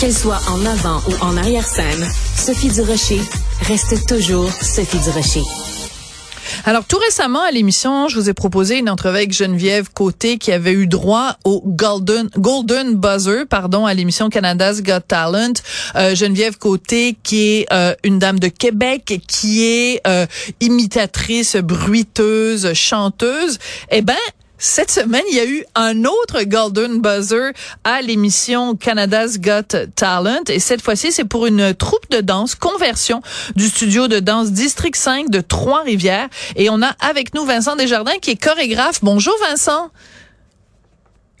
Qu'elle soit en avant ou en arrière-scène, Sophie Durocher reste toujours Sophie Durocher. Alors tout récemment à l'émission, je vous ai proposé une entrevue avec Geneviève Côté qui avait eu droit au Golden Buzzer, pardon, à l'émission Canada's Got Talent. Euh, Geneviève Côté qui est euh, une dame de Québec, qui est euh, imitatrice, bruiteuse, chanteuse. Eh ben, cette semaine, il y a eu un autre Golden Buzzer à l'émission Canada's Got Talent. Et cette fois-ci, c'est pour une troupe de danse conversion du studio de danse District 5 de Trois-Rivières. Et on a avec nous Vincent Desjardins qui est chorégraphe. Bonjour Vincent.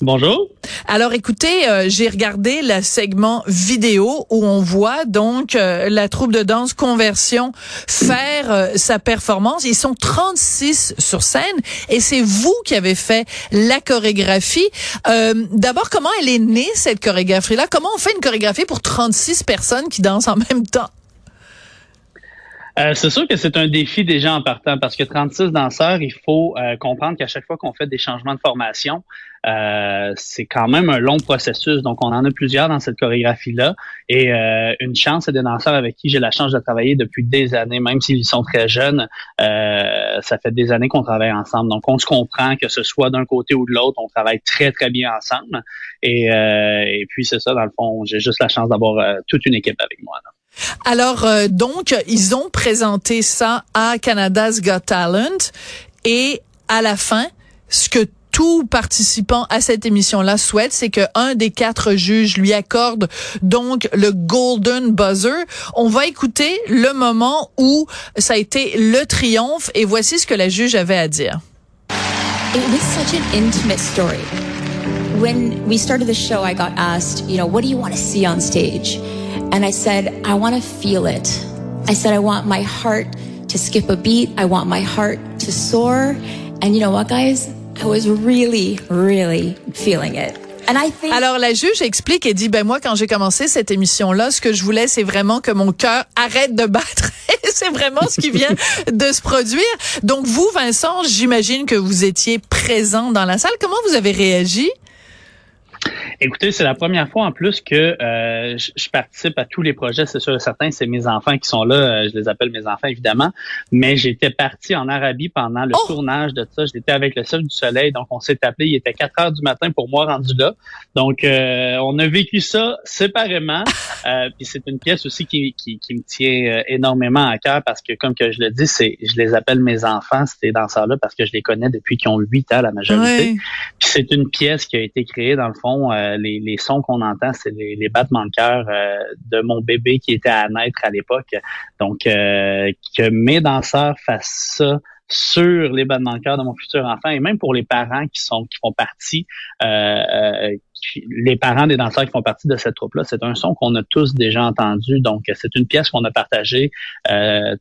Bonjour. Alors écoutez, euh, j'ai regardé le segment vidéo où on voit donc euh, la troupe de danse Conversion faire euh, sa performance. Ils sont 36 sur scène et c'est vous qui avez fait la chorégraphie. D'abord, comment elle est née cette chorégraphie-là? Comment on fait une chorégraphie pour 36 personnes qui dansent en même temps? Euh, c'est sûr que c'est un défi déjà en partant parce que 36 danseurs, il faut euh, comprendre qu'à chaque fois qu'on fait des changements de formation, euh, c'est quand même un long processus. Donc, on en a plusieurs dans cette chorégraphie-là. Et une chance, c'est des danseurs avec qui j'ai la chance de travailler depuis des années, même s'ils sont très jeunes. ça fait des années qu'on travaille ensemble. Donc, on se comprend que ce soit d'un côté ou de l'autre, on travaille très, très bien ensemble. Et, et puis, c'est ça, dans le fond, j'ai juste la chance d'avoir toute une équipe avec moi. Là. Alors, euh, donc, ils ont présenté ça à Canada's Got Talent et à la fin, ce que tout participant à cette émission-là souhaite, c'est que un des quatre juges lui accorde donc le Golden Buzzer. On va écouter le moment où ça a été le triomphe et voici ce que la juge avait à dire. It was such an intimate story. When we started the show, I got asked, you know, what do you want to see on stage? And I said, I want to feel it. I said, I want my heart to skip a beat. I want my heart to soar. And you know what, guys? I was really, really feeling it. Alors la juge explique et dit ben moi quand j'ai commencé cette émission là ce que je voulais c'est vraiment que mon cœur arrête de battre. C'est vraiment ce qui vient de se produire. Donc vous Vincent j'imagine que vous étiez présent dans la salle. Comment vous avez réagi? Écoutez, c'est la première fois en plus que euh, je, participe à tous les projets. C'est sûr et certain, c'est mes enfants qui sont là. Euh, je les appelle mes enfants, évidemment. Mais j'étais parti en Arabie pendant le oh! tournage de ça. J'étais avec le Cirque du Soleil. Donc, on s'est appelé. Il était 4 heures du matin pour moi rendu là. Donc, euh, on a vécu ça séparément. puis c'est une pièce aussi qui, qui, qui me tient énormément à cœur parce que, comme que je le dis, c'est je les appelle mes enfants, ces danseurs-là, parce que je les connais depuis qu'ils ont 8 ans, la majorité. Puis c'est une pièce qui a été créée, dans le fond, euh, les, sons qu'on entend, c'est les, battements de cœur euh, de mon bébé qui était à naître à l'époque. Donc, euh, que mes danseurs fassent ça sur les battements de cœur de mon futur enfant et même pour les parents qui sont qui font partie les parents des danseurs qui font partie de cette troupe là c'est un son qu'on a tous déjà entendu donc c'est une pièce qu'on a partagée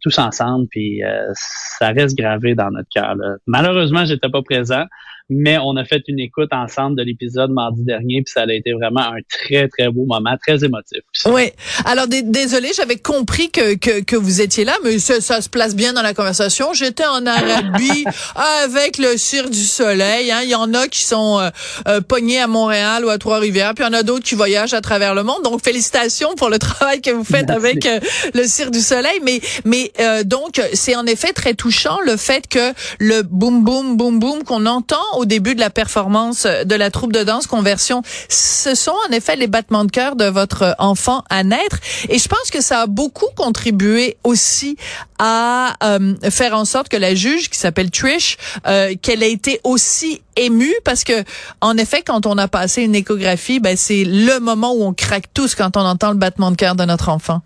tous ensemble puis ça reste gravé dans notre cœur malheureusement j'étais pas présent mais on a fait une écoute ensemble de l'épisode mardi dernier, puis ça a été vraiment un très, très beau moment, très émotif. Oui. Alors, désolé, j'avais compris que, que, que, vous étiez là, mais ça, ça, se place bien dans la conversation. J'étais en Arabie avec le Cirque du Soleil. Hein. Il y en a qui sont euh, euh, pognés à Montréal ou à Trois-Rivières, puis il y en a d'autres qui voyagent à travers le monde. Donc, félicitations pour le travail que vous faites avec euh, le Cirque du Soleil. Mais, mais donc, c'est en effet très touchant le fait que le boum, boum, boum, boum qu'on entend au début de la performance de la troupe de danse Conversion. Ce sont en effet les battements de cœur de votre enfant à naître. Et je pense que ça a beaucoup contribué aussi à euh, faire en sorte que la juge, qui s'appelle Trish, euh, qu'elle ait été aussi émue parce que en effet quand on a passé une échographie ben c'est le moment où on craque tous quand on entend le battement de cœur de notre enfant.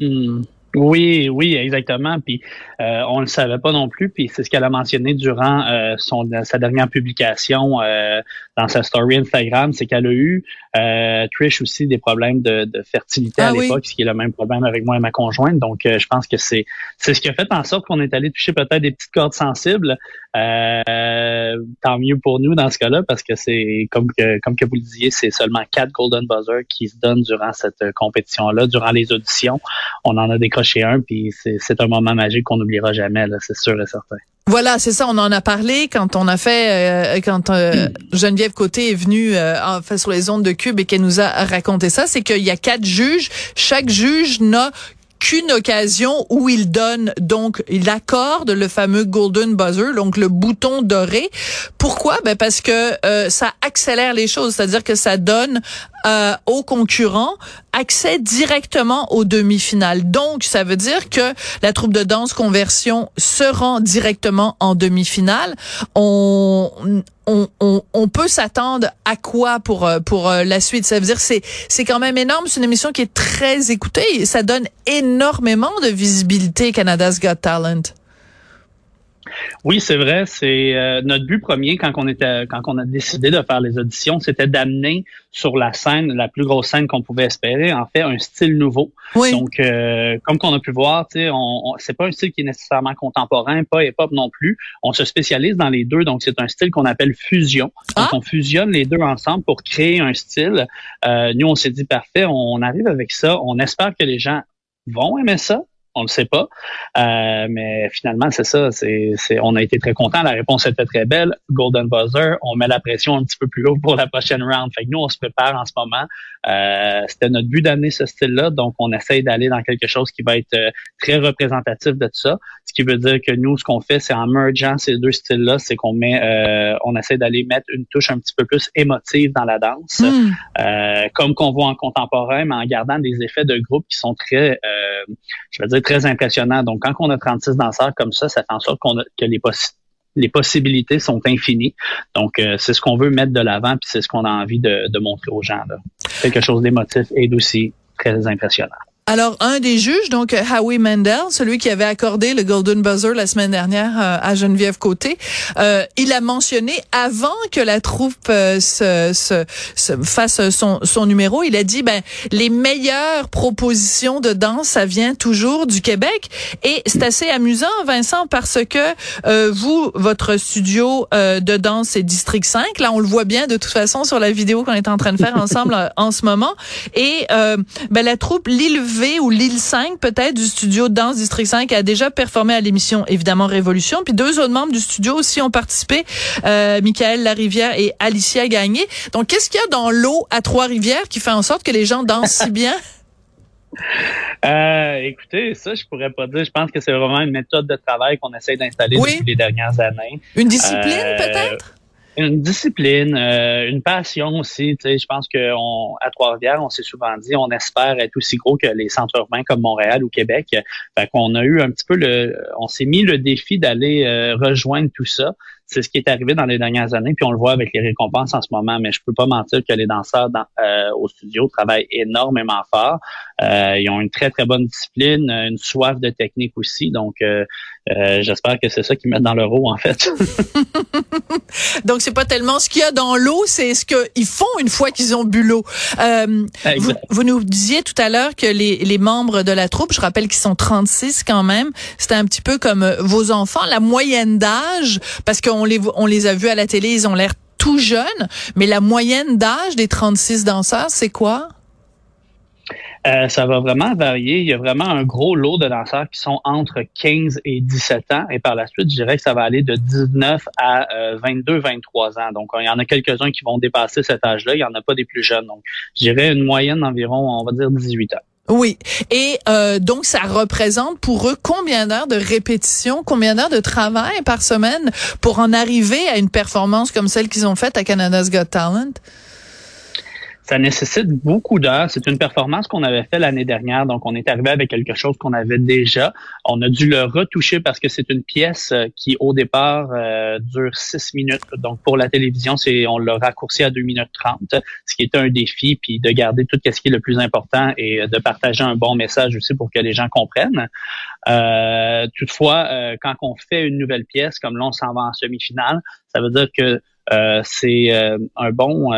Hmm. Oui, oui, exactement. Puis euh, on le savait pas non plus. Puis c'est ce qu'elle a mentionné durant euh, son sa dernière publication euh, dans sa story Instagram, c'est qu'elle a eu euh, Trish aussi des problèmes de, de fertilité à ah l'époque, ce qui est le même problème avec moi et ma conjointe. Donc je pense que c'est c'est ce qui a fait en sorte qu'on est allé toucher peut-être des petites cordes sensibles. tant mieux pour nous dans ce cas-là parce que c'est comme que comme que vous le disiez, c'est seulement quatre Golden Buzzer qui se donnent durant cette compétition-là, durant les auditions. On en a décroché un, puis c'est un moment magique qu'on n'oubliera jamais, c'est sûr et certain. Voilà, c'est ça. On en a parlé quand on a fait, quand Geneviève Côté est venue en fait sur les ondes de Cube et qu'elle nous a raconté ça, c'est qu'il y a quatre juges. Chaque juge n'a qu'une occasion où il donne donc il accorde le fameux golden buzzer donc le bouton doré pourquoi? Ben parce que euh, ça accélère les choses c'est-à-dire que ça donne euh, aux concurrents accès directement aux demi-finales. Donc, ça veut dire que la troupe de danse conversion se rend directement en demi-finale. On, on, on, on, peut s'attendre à quoi pour euh, pour euh, la suite? Ça veut dire c'est c'est quand même énorme. C'est une émission qui est très écoutée. Ça donne énormément de visibilité Canada's Got Talent. Oui, c'est vrai. C'est euh, notre but premier quand on était, quand on a décidé de faire les auditions, c'était d'amener sur la scène la plus grosse scène qu'on pouvait espérer, en fait, un style nouveau. Donc, euh, comme qu'on a pu voir, tu sais, on, c'est pas un style qui est nécessairement contemporain, pas hip-hop non plus. On se spécialise dans les deux, donc c'est un style qu'on appelle fusion. Donc, ah! on fusionne les deux ensemble pour créer un style. Euh, nous, on s'est dit parfait, on arrive avec ça. On espère que les gens vont aimer ça on le sait pas. Euh, mais finalement, c'est ça. C'est, on a été très contents. La réponse était très belle. Golden Buzzer. On met la pression un petit peu plus haut pour la prochaine round. Fait que nous, on se prépare en ce moment. Euh, c'était notre but d'amener ce style-là. Donc, on essaye d'aller dans quelque chose qui va être euh, très représentatif de tout ça. Ce qui veut dire que nous, ce qu'on fait, c'est en mergeant ces deux styles-là, c'est qu'on met, on essaie d'aller mettre une touche un petit peu plus émotive dans la danse, hmm. comme qu'on voit en contemporain, mais en gardant des effets de groupe qui sont très, je veux dire, très impressionnant. Donc, quand on a 36 danseurs comme ça, ça fait en sorte qu'on a, que les, les possibilités sont infinies. Donc, euh, c'est ce qu'on veut mettre de l'avant, puis c'est ce qu'on a envie de, de montrer aux gens. Là. Quelque chose d'émotif et d'aussi très impressionnant. Alors, un des juges, donc Howie Mendel, celui qui avait accordé le Golden Buzzer la semaine dernière euh, à Geneviève Côté, euh, il a mentionné avant que la troupe euh, se, se, fasse son, son numéro, il a dit ben les meilleures propositions de danse, ça vient toujours du Québec. Et c'est assez amusant, Vincent, parce que vous, votre studio de danse, c'est District 5. Là, on le voit bien de toute façon sur la vidéo qu'on est en train de faire ensemble en ce moment. Et ben, la troupe Lille ou l'île 5 peut-être du studio Danse District 5 a déjà performé à l'émission évidemment Révolution. Puis deux autres membres du studio aussi ont participé, euh, Michael Larivière et Alicia Gagné. Donc qu'est-ce qu'il y a dans l'eau à Trois-Rivières qui fait en sorte que les gens dansent si bien? Euh, écoutez, ça, je pourrais pas dire. Je pense que c'est vraiment une méthode de travail qu'on essaie d'installer depuis les dernières années. Une discipline, euh, peut-être? Une discipline, euh, une passion aussi. Je pense que on, à Trois-Rivières, on s'est souvent dit, on espère être aussi gros que les centres urbains comme Montréal ou Québec. Fait qu'on a eu un petit peu le, on s'est mis le défi d'aller euh, rejoindre tout ça. C'est ce qui est arrivé dans les dernières années, puis on le voit avec les récompenses en ce moment. Mais je peux pas mentir que les danseurs dans, euh, au studio travaillent énormément fort. Euh, ils ont une très très bonne discipline, une soif de technique aussi. Donc, euh, j'espère que c'est ça qu'ils mettent dans leur eau en fait. Donc, c'est pas tellement ce qu'il y a dans l'eau, c'est ce qu'ils font une fois qu'ils ont bu l'eau. Vous, vous, nous disiez tout à l'heure que les, les membres de la troupe, je rappelle qu'ils sont 36 quand même, c'était un petit peu comme vos enfants, la moyenne d'âge, parce qu'on on les, a vus à la télé, ils ont l'air tout jeunes, mais la moyenne d'âge des 36 danseurs, c'est quoi? Euh, ça va vraiment varier. Il y a vraiment un gros lot de danseurs qui sont entre 15 et 17 ans. Et par la suite, je dirais que ça va aller de 19 à 22, euh, 23 ans. Donc, il y en a quelques-uns qui vont dépasser cet âge-là. Il n'y en a pas des plus jeunes. Donc, je dirais une moyenne d'environ, on va dire 18 ans. Oui. Et euh, donc, ça représente pour eux combien d'heures de répétition, combien d'heures de travail par semaine pour en arriver à une performance comme celle qu'ils ont faite à Canada's Got Talent? Ça nécessite beaucoup d'heures. C'est une performance qu'on avait fait l'année dernière, donc on est arrivé avec quelque chose qu'on avait déjà. On a dû le retoucher parce que c'est une pièce euh, qui, au départ, euh, dure six minutes. Donc pour la télévision, c'est on l'a raccourci à deux minutes trente, ce qui est un défi, puis de garder tout ce qui est le plus important et de partager un bon message aussi pour que les gens comprennent. Euh, toutefois, quand on fait une nouvelle pièce, comme là on s'en va en semi-finale, ça veut dire que c'est un bon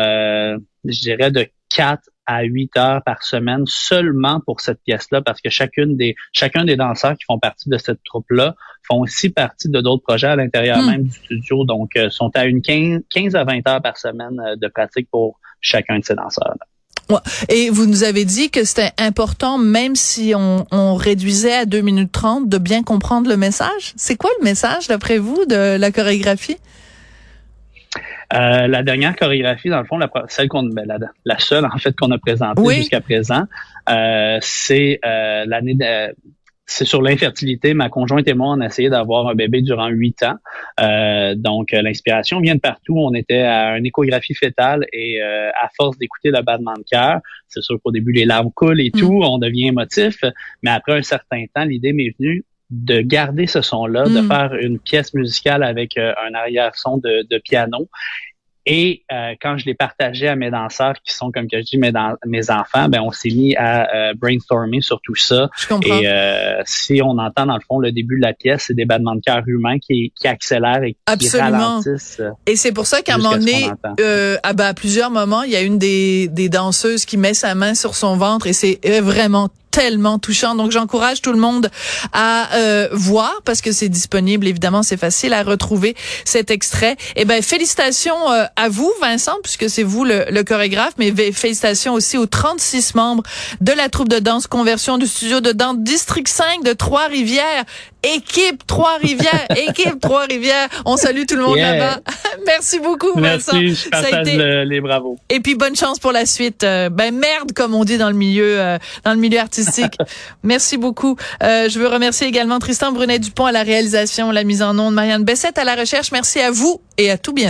je dirais, de 4 à 8 heures par semaine seulement pour cette pièce-là, parce que chacune des, chacun des danseurs qui font partie de cette troupe-là font aussi partie de d'autres projets à l'intérieur Hmm. même du studio, donc euh, sont à une 15, 15 à 20 heures par semaine euh, de pratique pour chacun de ces danseurs. Et vous nous avez dit que c'était important, même si on, on réduisait à 2 minutes 30, de bien comprendre le message. C'est quoi le message, d'après vous, de la chorégraphie? Euh, la dernière chorégraphie, dans le fond, la, celle qu'on, ben, la, la, seule en fait qu'on a présentée Oui. jusqu'à présent, euh, c'est euh, l'année, de- c'est sur l'infertilité. Ma conjointe et moi, on a essayé d'avoir un bébé durant huit ans. Euh, donc, l'inspiration vient de partout. On était à une échographie fétale et euh, à force d'écouter le battement de cœur, c'est sûr qu'au début les larmes coulent et Mm. tout, on devient émotif. Mais après un certain temps, l'idée m'est venue de garder ce son-là, de Mm. faire une pièce musicale avec euh, un arrière-son de, de piano. Et euh, quand je l'ai partagé à mes danseurs, qui sont, comme que je dis, mes, mes enfants, ben on s'est mis à euh, brainstormer sur tout ça. Je comprends. Et euh, si on entend, dans le fond, le début de la pièce, c'est des battements de cœur humains qui, qui accélèrent et qui Absolument. ralentissent. euh, Et c'est pour ça qu'à un moment donné, euh, ah ben, à plusieurs moments, il y a une des, des danseuses qui met sa main sur son ventre et c'est vraiment tellement touchant. Donc j'encourage tout le monde à euh, voir parce que c'est disponible. Évidemment, c'est facile à retrouver cet extrait. Et ben félicitations euh, à vous, Vincent, puisque c'est vous le, le chorégraphe, mais félicitations aussi aux 36 membres de la troupe de danse conversion du studio de danse District 5 de Trois-Rivières. Équipe Trois-Rivières, équipe Trois-Rivières. On salue tout le monde Yeah. là-bas. Merci beaucoup, Vincent. Merci, je Ça a partage été- le- les bravos. et puis bonne chance pour la suite. Euh, ben merde comme on dit dans le milieu euh, dans le milieu artistique. Merci beaucoup. Euh, je veux remercier également Tristan Brunet Dupont à la réalisation, la mise en onde, Marianne Bessette à la recherche. Merci à vous et à tout bientôt.